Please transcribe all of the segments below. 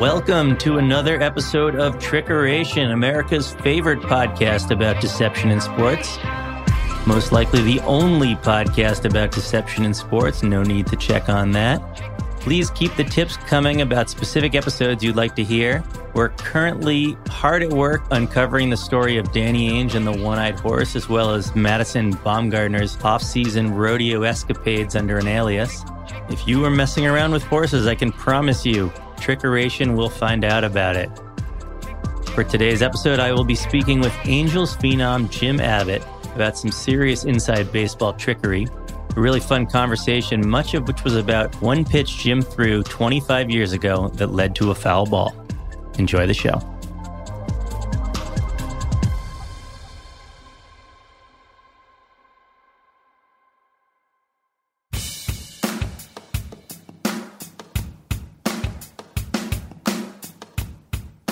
Welcome to another episode of Trickeration, America's favorite podcast about deception in sports. Most likely the only podcast about deception in sports. No need to check on that. Please keep the tips coming about specific episodes you'd like to hear. We're currently hard at work uncovering the story of Danny Ainge and the One Eyed Horse, as well as Madison Bumgarner's off season rodeo escapades under an alias. If you are messing around with horses, I can promise you, Trickeration will find out about it. For today's episode, I will be speaking with Angels phenom Jim Abbott about some serious inside baseball trickery. A really fun conversation, much of which was about one pitch Jim threw 25 years ago that led to a foul ball. Enjoy the show.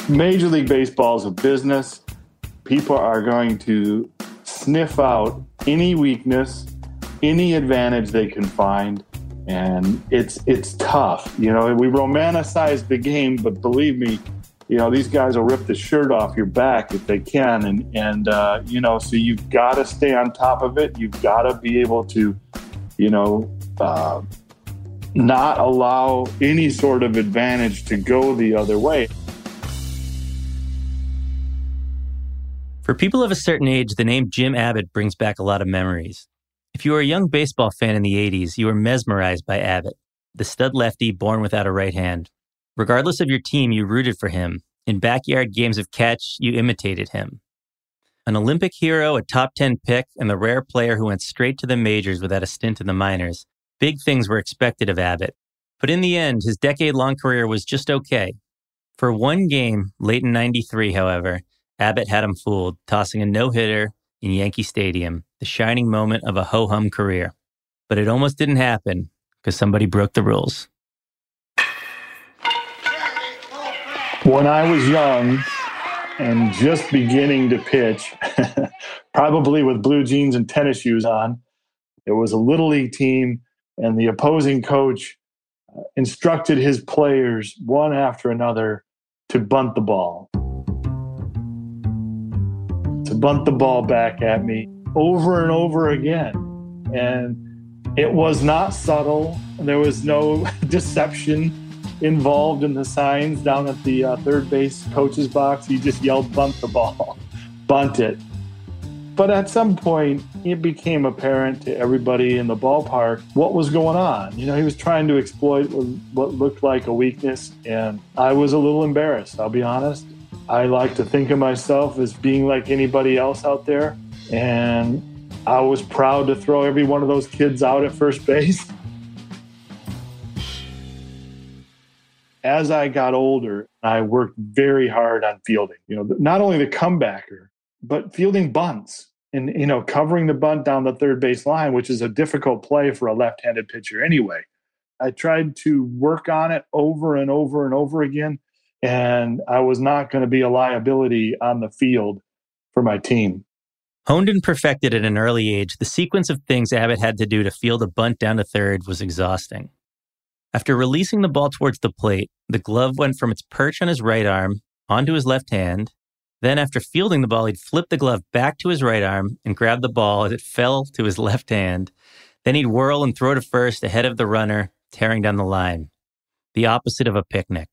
Major League Baseball is a business. People are going to sniff out any weakness, any advantage they can find, and it's it's tough. You know, we romanticize the game, but believe me, you know these guys will rip the shirt off your back if they can, and and uh, you know, so you've got to stay on top of it. You've got to be able to, you know. Uh, not allow any sort of advantage to go the other way. For people of a certain age, the name Jim Abbott brings back a lot of memories. If you were a young baseball fan in the 80s, you were mesmerized by Abbott, the stud lefty born without a right hand. Regardless of your team, you rooted for him. In backyard games of catch, you imitated him. An Olympic hero, a top 10 pick, and the rare player who went straight to the majors without a stint in the minors, big things were expected of Abbott. But in the end, his decade long career was just okay. For one game late in 93, however, Abbott had him fooled, tossing a no hitter in Yankee Stadium, the shining moment of a ho hum career. But it almost didn't happen because somebody broke the rules. When I was young and just beginning to pitch, probably with blue jeans and tennis shoes on, it was a little league team, and the opposing coach uh, instructed his players one after another to bunt the ball to bunt the ball back at me over and over again. And it was not subtle. There was no deception involved in the signs down at the uh, third base coach's box. He just yelled, bunt the ball, bunt it. But at some point, it became apparent to everybody in the ballpark what was going on. You know, he was trying to exploit what looked like a weakness, and I was a little embarrassed, I'll be honest. I like to think of myself as being like anybody else out there. And I was proud to throw every one of those kids out at first base. As I got older, I worked very hard on fielding. You know, not only the comebacker, but fielding bunts and you know covering the bunt down the third base line, which is a difficult play for a left-handed pitcher anyway. I tried to work on it over and over and over again. And I was not going to be a liability on the field for my team. Honed and perfected at an early age, the sequence of things Abbott had to do to field a bunt down to third was exhausting. After releasing the ball towards the plate, the glove went from its perch on his right arm onto his left hand. Then, after fielding the ball, he'd flip the glove back to his right arm and grab the ball as it fell to his left hand. Then he'd whirl and throw to first ahead of the runner, tearing down the line. The opposite of a picnic.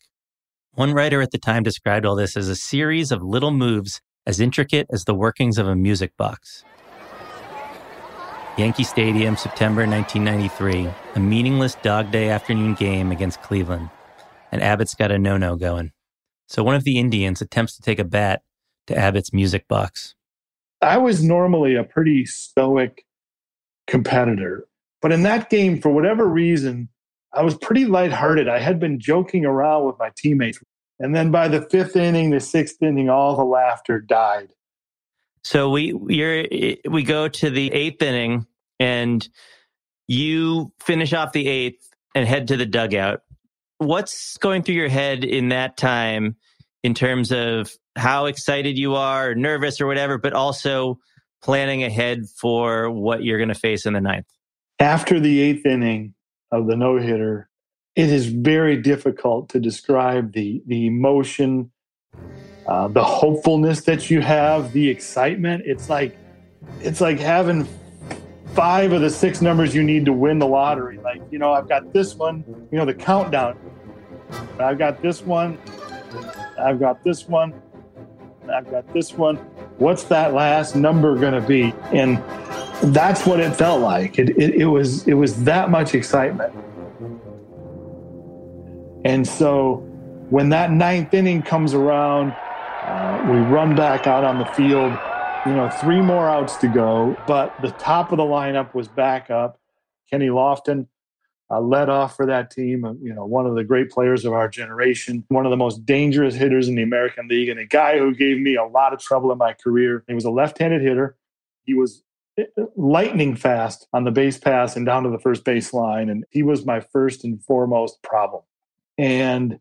One writer at the time described all this as a series of little moves as intricate as the workings of a music box. Yankee Stadium, September 1993, a meaningless dog day afternoon game against Cleveland. And Abbott's got a no no going. So one of the Indians attempts to take a bat to Abbott's music box. I was normally a pretty stoic competitor, but in that game, for whatever reason, I was pretty lighthearted. I had been joking around with my teammates. And then by the fifth inning, the sixth inning, all the laughter died. So we you're we go to the eighth inning, and you finish off the eighth and head to the dugout. What's going through your head in that time, in terms of how excited you are, or nervous, or whatever, but also planning ahead for what you're going to face in the ninth? After the eighth inning of the no hitter, it is very difficult to describe the the emotion, uh, the hopefulness that you have, the excitement. It's like it's like having five of the six numbers you need to win the lottery. Like you know, I've got this one. You know, the countdown. I've got this one. I've got this one. I've got this one. What's that last number going to be? And that's what it felt like. It, it, it was it was that much excitement. And so when that ninth inning comes around, uh, we run back out on the field. You know, three more outs to go, but the top of the lineup was back up. Kenny Lofton uh, led off for that team. Uh, you know, one of the great players of our generation, one of the most dangerous hitters in the American League, and a guy who gave me a lot of trouble in my career. He was a left-handed hitter. He was lightning fast on the basepaths and down to the first base line, and he was my first and foremost problem. And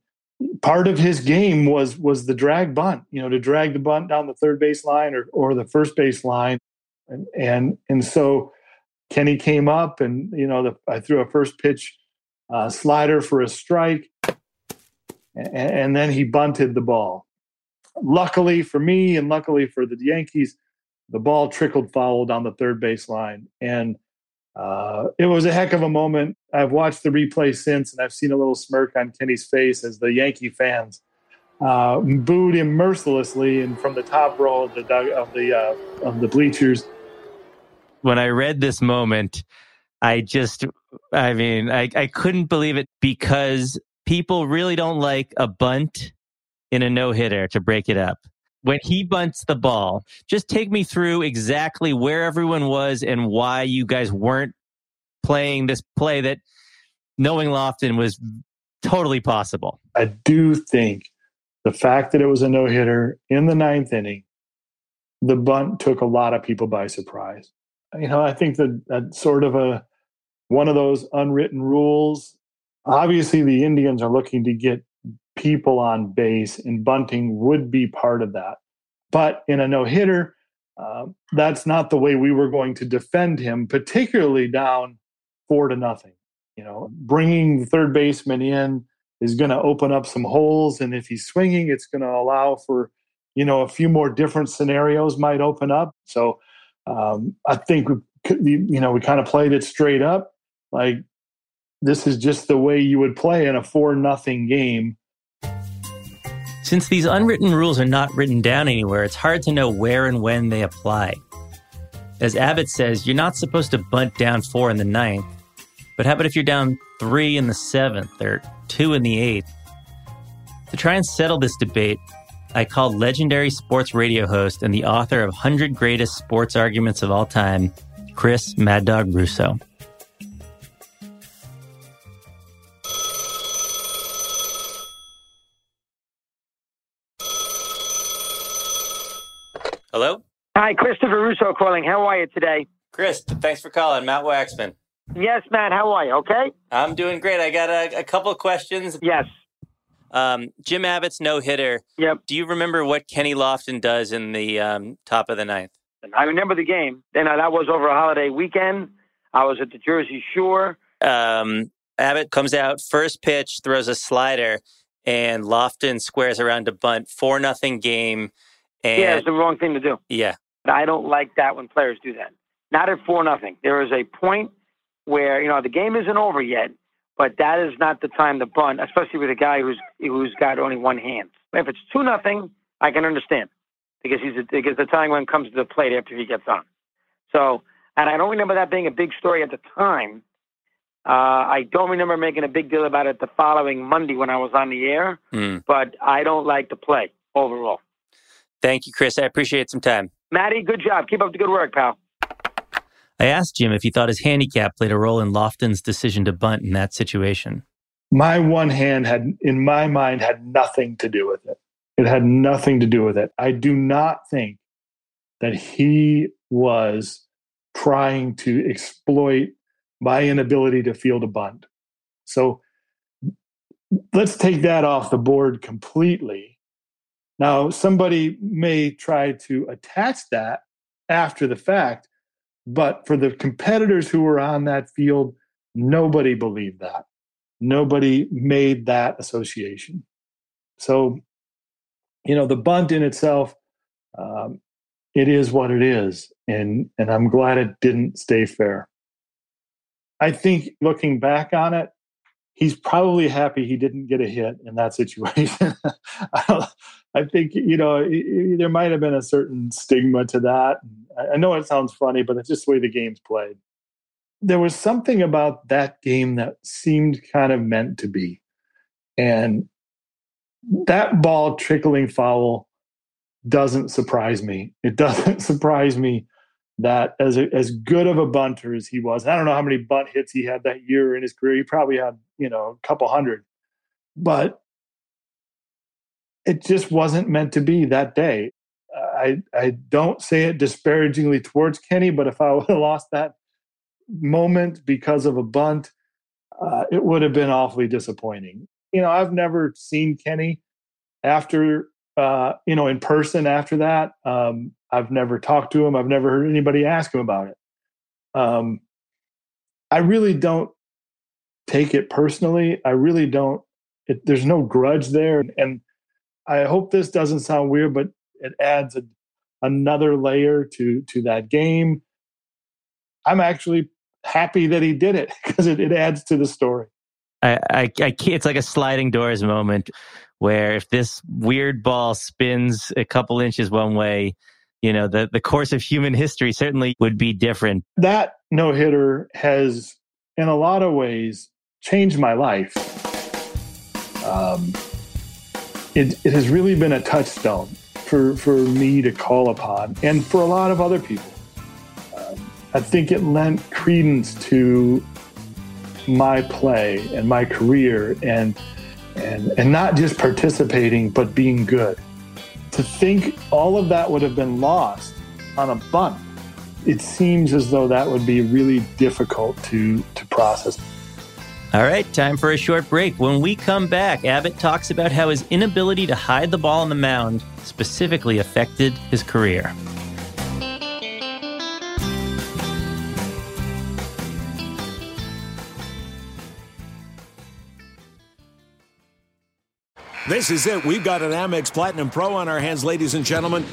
part of his game was was the drag bunt you know to drag the bunt down the third base line or, or the first base line and and and so kenny came up and you know the, i threw a first pitch uh, slider for a strike and, and then he bunted the ball. Luckily for me and luckily for the yankees the ball trickled foul down the third base line and uh, it was a heck of a moment. I've watched the replay since, and I've seen a little smirk on Kenny's face as the Yankee fans uh, booed him mercilessly, and from the top row of the of the uh, of the bleachers. When I read this moment, I just, I mean, I, I couldn't believe it because people really don't like a bunt in a no hitter to break it up when he bunts the ball, just take me through exactly where everyone was and why you guys weren't playing this play that knowing Lofton was totally possible. I do think the fact that it was a no hitter in the ninth inning, the bunt took a lot of people by surprise. You know, I think that that's sort of a one of those unwritten rules. Obviously, the Indians are looking to get people on base, and bunting would be part of that. But in a no hitter, uh, that's not the way we were going to defend him, particularly down four to nothing. You know, bringing the third baseman in is going to open up some holes, and if he's swinging, it's going to allow for you know a few more different scenarios might open up. So um, I think we, you know we kind of played it straight up, like this is just the way you would play in a four nothing game since these unwritten rules are not written down anywhere, it's hard to know where and when they apply. As Abbott says, you're not supposed to bunt down four in the ninth, but how about if you're down three in the seventh or two in the eighth? To try and settle this debate, I called legendary sports radio host and the author of 100 Greatest Sports Arguments of All Time, Chris Mad Dog Russo. Hello? Hi, Christopher Russo calling. How are you today? Chris, thanks for calling. Matt Waxman. Yes, Matt. How are you? Okay. I'm doing great. I got a, a couple of questions. Yes. Um, Jim Abbott's no hitter. Yep. Do you remember what Kenny Lofton does in the um, top of the ninth? I remember the game. Then uh, that was over a holiday weekend. I was at the Jersey Shore. Um, Abbott comes out first pitch, throws a slider, and Lofton squares around a bunt. Four nothing game. And yeah, it's the wrong thing to do. yeah, I don't like that when players do that. Not at four nothing. There is a point where you know the game isn't over yet, but that is not the time to bunt, especially with a guy who's who's got only one hand. If it's two nothing, I can understand because he's because the time when comes to the plate after he gets on. So, and I don't remember that being a big story at the time. Uh, I don't remember making a big deal about it the following Monday when I was on the air, Hmm. but I don't like the play overall. Thank you, Chris. I appreciate some time. Matty, good job. Keep up the good work, pal. I asked Jim if he thought his handicap played a role in Lofton's decision to bunt in that situation. My one hand had, in my mind, had nothing to do with it. It had nothing to do with it. I do not think that he was trying to exploit my inability to field a bunt. So let's take that off the board completely. Now, somebody may try to attach that after the fact, but for the competitors who were on that field, nobody believed that. Nobody made that association. So, you know, the bunt in itself, um, it is what it is, and and I'm glad it didn't stay fair. I think looking back on it, he's probably happy he didn't get a hit in that situation. I think you know i- i- there might have been a certain stigma to that. I I know it sounds funny, but it's just the way the game's played. There was something about that game that seemed kind of meant to be, and that ball trickling foul doesn't surprise me. It doesn't surprise me that as a, as good of a bunter as he was, I don't know how many bunt hits he had that year in his career. He probably had you know a couple hundred, but it just wasn't meant to be that day. I I don't say it disparagingly towards Kenny, but if I would have lost that moment because of a bunt, uh, it would have been awfully disappointing. You know, I've never seen Kenny after uh, you know in person after that. Um, I've never talked to him. I've never heard anybody ask him about it. Um, I really don't take it personally. I really don't. It, there's no grudge there, and I hope this doesn't sound weird, but it adds a, another layer to to that game. I'm actually happy that he did it because it, it adds to the story. I, I, I it's like a sliding doors moment where if this weird ball spins a couple inches one way, you know, the, the course of human history certainly would be different. That no hitter has, in a lot of ways, changed my life. Um, it, it has really been a touchstone for, for me to call upon and for a lot of other people. Um, I think it lent credence to my play and my career and, and, and not just participating, but being good. To think all of that would have been lost on a bunt, it seems as though that would be really difficult to, to process. All right, time for a short break. When we come back, Abbott talks about how his inability to hide the ball on the mound specifically affected his career. This is it. We've got an Amex Platinum Pro on our hands, ladies and gentlemen.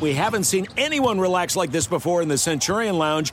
We haven't seen anyone relax like this before in the Centurion Lounge.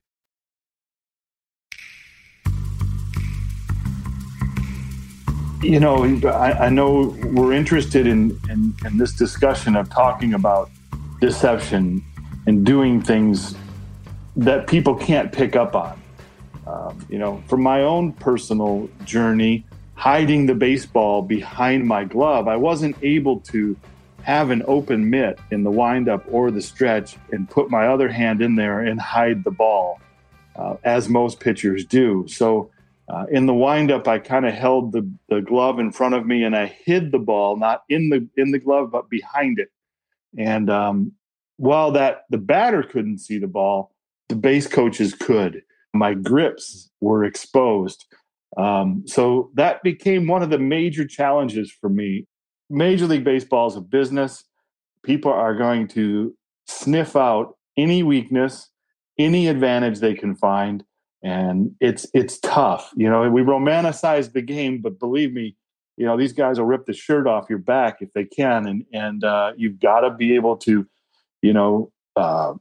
You know, I, I know we're interested in, in, in this discussion of talking about deception and doing things that people can't pick up on. Um, you know, from my own personal journey, hiding the baseball behind my glove, I wasn't able to have an open mitt in the windup or the stretch and put my other hand in there and hide the ball, uh, as most pitchers do. So uh, in the windup, I kind of held the, the glove in front of me and I hid the ball, not in the in the glove, but behind it. And um, while that the batter couldn't see the ball, the base coaches could. My grips were exposed. Um, so that became one of the major challenges for me. Major League Baseball is a business. People are going to sniff out any weakness, any advantage they can find and it's it's tough. You know, we romanticize the game, but believe me, you know these guys will rip the shirt off your back if they can, and and uh, you've got to be able to, you know, uh,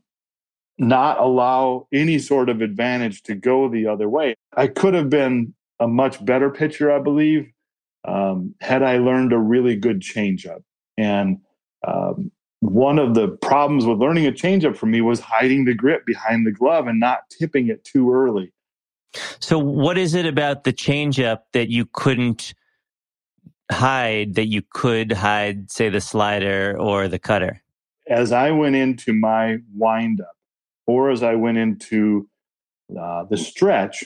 not allow any sort of advantage to go the other way. I could have been a much better pitcher, I believe, um, had I learned a really good changeup. And um, one of the problems with learning a changeup for me was hiding the grip behind the glove and not tipping it too early. So, what is it about the changeup that you couldn't hide that you could hide, say, the slider or the cutter? As I went into my windup, or as I went into uh, the stretch,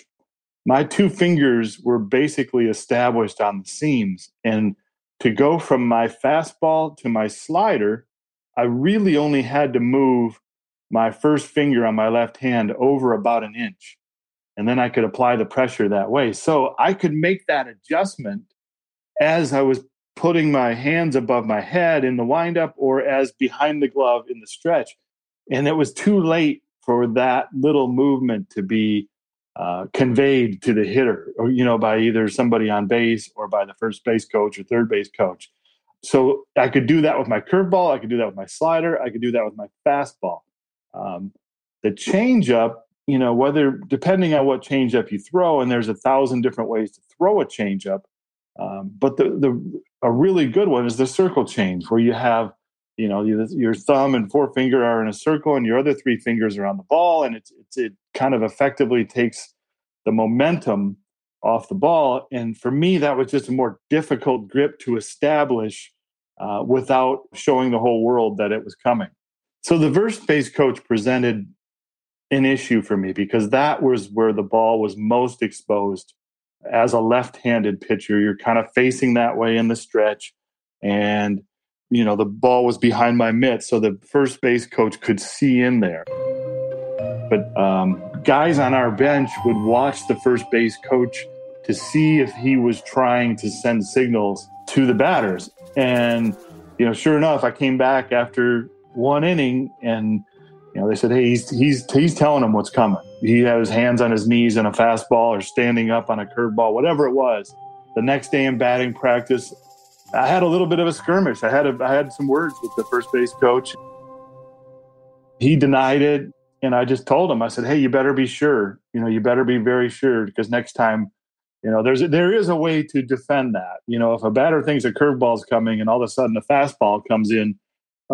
my two fingers were basically established on the seams. And to go from my fastball to my slider, I really only had to move my first finger on my left hand over about an inch. And then I could apply the pressure that way. So I could make that adjustment as I was putting my hands above my head in the windup or as behind the glove in the stretch. And it was too late for that little movement to be uh, conveyed to the hitter, or you know, by either somebody on base or by the first base coach or third base coach. So I could do that with my curveball. I could do that with my slider. I could do that with my fastball. Um, the changeup, you know, whether depending on what changeup you throw, and there's a thousand different ways to throw a changeup. Um, but the the a really good one is the circle change, where you have, you know, your, your thumb and forefinger are in a circle, and your other three fingers are on the ball, and it's, it's it kind of effectively takes the momentum off the ball. And for me, that was just a more difficult grip to establish uh, without showing the whole world that it was coming. So the first base coach presented an issue for me because that was where the ball was most exposed. As a left handed pitcher, you're kind of facing that way in the stretch. And, you know, the ball was behind my mitt. So the first base coach could see in there. but um, guys on our bench would watch the first base coach to see if he was trying to send signals to the batters. And, you know, sure enough, I came back after one inning and, you know, they said, hey, he's, he's, he's telling him what's coming. He had his hands on his knees in a fastball or standing up on a curveball, whatever it was. The next day in batting practice, I had a little bit of a skirmish. I had a, I had some words with the first base coach. He denied it, and I just told him. I said, "Hey, you better be sure. You know, you better be very sure because next time, you know, there's a, there is a way to defend that. You know, if a batter thinks a curveball's coming and all of a sudden a fastball comes in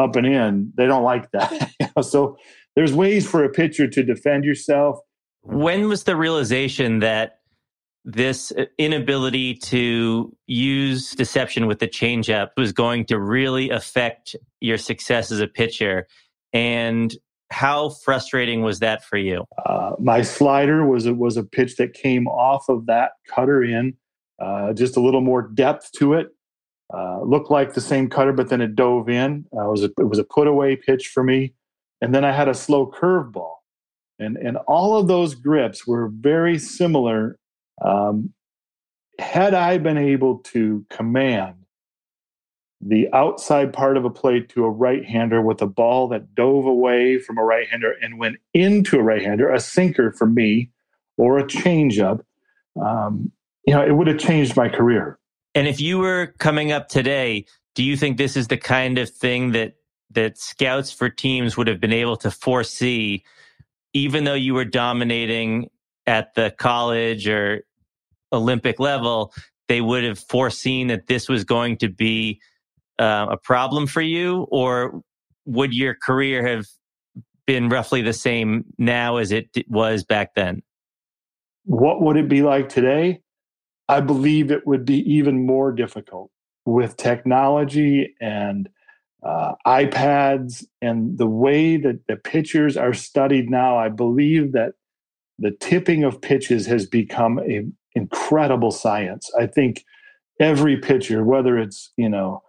up and in, they don't like that. so there's ways for a pitcher to defend yourself. When was the realization that this uh, inability to use deception with the changeup was going to really affect your success as a pitcher. And how frustrating was that for you? Uh, my slider was a, was a pitch that came off of that cutter in, uh, just a little more depth to it. Uh, looked like the same cutter, but then it dove in. Uh, it was a, it was a put away pitch for me, and then I had a slow curveball, and and all of those grips were very similar um, had I been able to command the outside part of a plate to a right hander with a ball that dove away from a right hander and went into a right hander, a sinker for me, or a changeup, um, you know, it would have changed my career. And if you were coming up today, do you think this is the kind of thing that that scouts for teams would have been able to foresee, even though you were dominating at the college or Olympic level, they would have foreseen that this was going to be uh, a problem for you, or would your career have been roughly the same now as it was back then? What would it be like today? I believe it would be even more difficult with technology and uh, iPads and the way that the pitchers are studied now. I believe that the tipping of pitches has become an incredible science. I think every pitcher, whether it's you know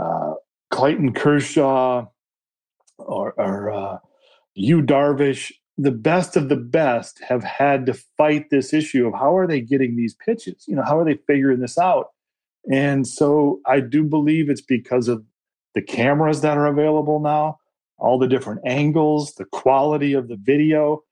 uh, Clayton Kershaw or, or uh, Yu Darvish, the best of the best have had to fight this issue of how are they getting these pitches? You know, how are they figuring this out? And so I do believe it's because of the cameras that are available now, all the different angles, the quality of the video.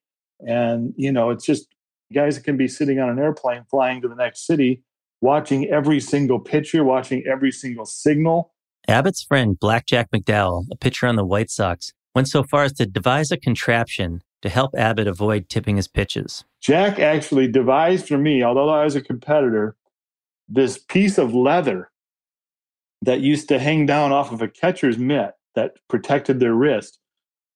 And, you know, it's just guys can be sitting on an airplane flying to the next city, watching every single picture, watching every single signal. Abbott's friend Blackjack McDowell, a pitcher on the White Sox, went so far as to devise a contraption to help Abbott avoid tipping his pitches. Jack actually devised for me, although I was a competitor, this piece of leather that used to hang down off of a catcher's mitt that protected their wrist.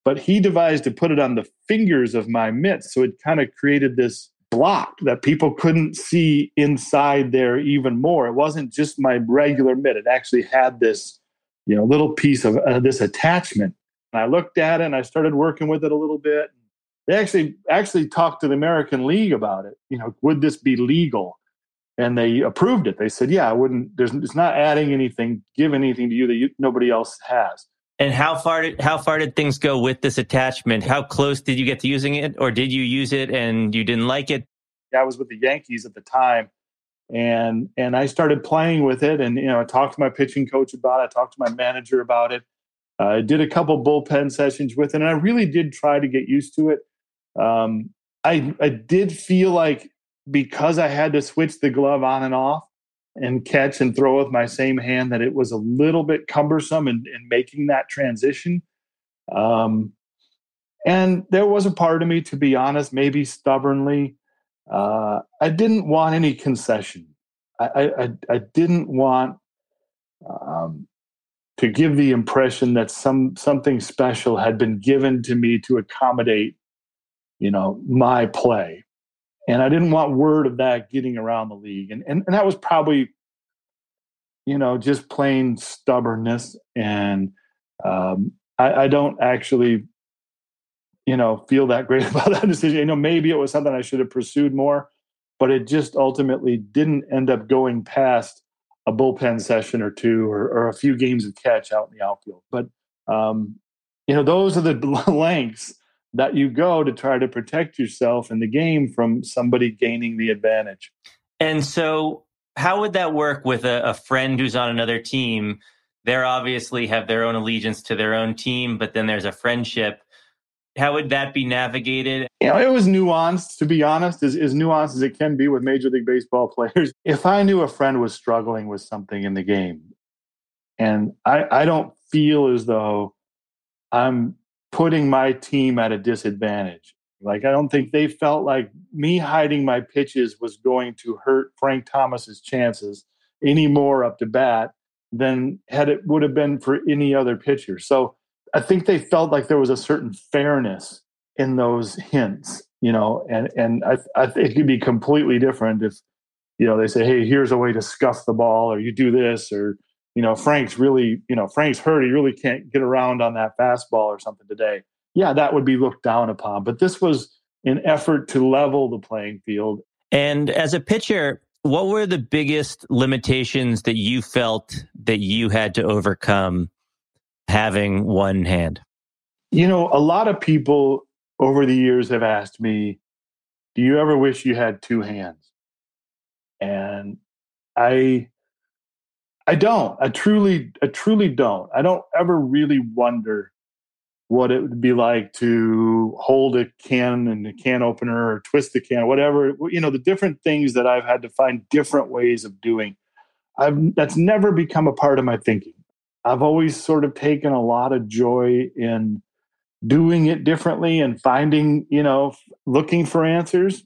But he devised to put it on the fingers of my mitt. So it kind of created this block that people couldn't see inside there even more. It wasn't just my regular mitt. It actually had this, you know, little piece of uh, this attachment. And I looked at it and I started working with it a little bit. They actually actually talked to the American League about it. You know, would this be legal? And they approved it. They said, "Yeah, I wouldn't. There's it's not adding anything, give anything to you that you, nobody else has." And how far did how far did things go with this attachment? How close did you get to using it, or did you use it and you didn't like it? I was with the Yankees at the time, and and I started playing with it, and you know I talked to my pitching coach about it, I talked to my manager about it. Uh, I did a couple bullpen sessions with it, and I really did try to get used to it. Um, I I did feel like because I had to switch the glove on and off, and catch and throw with my same hand that it was a little bit cumbersome in, in making that transition. Um, and there was a part of me, to be honest, maybe stubbornly, uh, I didn't want any concession. I, I, I didn't want um, to give the impression that some something special had been given to me to accommodate, you know, my play and I didn't want word of that getting around the league. And and, and that was probably, you know, just plain stubbornness. And um, I, I don't actually, you know, feel that great about that decision. You know, maybe it was something I should have pursued more, but it just ultimately didn't end up going past a bullpen session or two or, or a few games of catch out in the outfield. But um, you know, those are the lengths that you go to try to protect yourself in the game from somebody gaining the advantage. And so, how would that work with a, a friend who's on another team? They're obviously have their own allegiance to their own team, but then there's a friendship. How would that be navigated? You know, it was nuanced, to be honest, as, as nuanced as it can be with Major League Baseball players. If I knew a friend was struggling with something in the game, and I, I don't feel as though I'm putting my team at a disadvantage. Like I don't think they felt like me hiding my pitches was going to hurt Frank Thomas's chances any more up to bat than had it would have been for any other pitcher. So I think they felt like there was a certain fairness in those hints, you know, and and I, I it could be completely different if you know they say, hey, here's a way to scuff the ball, or you do this, or you know, Frank's really, you know, Frank's hurt. He really can't get around on that fastball or something today. Yeah, that would be looked down upon. But this was an effort to level the playing field. And as a pitcher, what were the biggest limitations that you felt that you had to overcome having one hand? You know, a lot of people over the years have asked me, Do you ever wish you had two hands? And I I don't. I truly, I truly don't. I don't ever really wonder what it would be like to hold a can and a can opener or twist the can, whatever. You know, the different things that I've had to find different ways of doing. I've that's never become a part of my thinking. I've always sort of taken a lot of joy in doing it differently and finding, you know, looking for answers.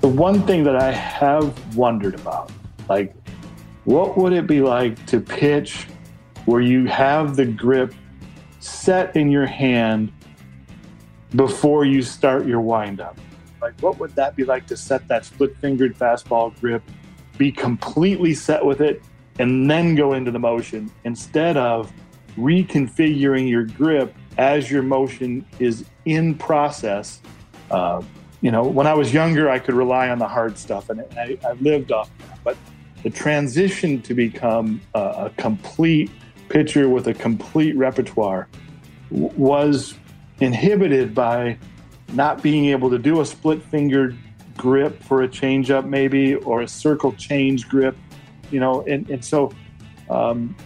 The one thing that I have wondered about, like what would it be like to pitch where you have the grip set in your hand before you start your windup? Like, what would that be like to set that split fingered fastball grip, be completely set with it, and then go into the motion instead of reconfiguring your grip as your motion is in process? Uh, you know, when I was younger, I could rely on the hard stuff, and I, I lived off that. But the transition to become a, a complete pitcher with a complete repertoire w- was inhibited by not being able to do a split fingered grip for a changeup, maybe, or a circle change grip, you know. And, and so um,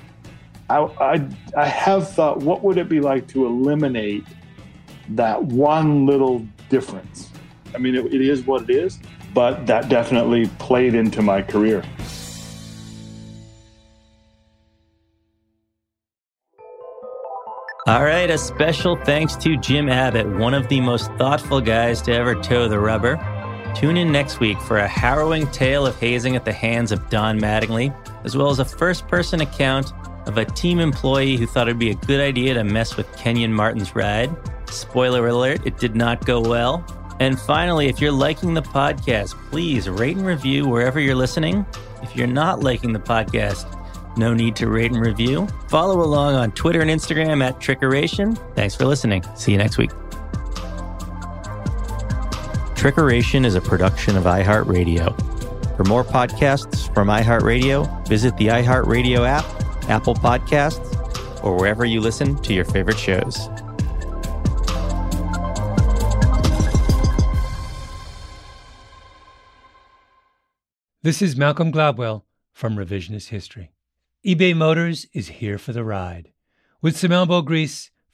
I, I, I have thought, what would it be like to eliminate that one little difference? I mean, it, it is what it is, but that definitely played into my career. All right, a special thanks to Jim Abbott, one of the most thoughtful guys to ever toe the rubber. Tune in next week for a harrowing tale of hazing at the hands of Don Mattingly, as well as a first person account of a team employee who thought it'd be a good idea to mess with Kenyon Martin's ride. Spoiler alert, it did not go well. And finally, if you're liking the podcast, please rate and review wherever you're listening. If you're not liking the podcast, no need to rate and review. Follow along on Twitter and Instagram at Trickeration. Thanks for listening. See you next week. Trickeration is a production of iHeartRadio. For more podcasts from iHeartRadio, visit the iHeartRadio app, Apple Podcasts, or wherever you listen to your favorite shows. This is Malcolm Gladwell from Revisionist History eBay Motors is here for the ride. With some elbow grease,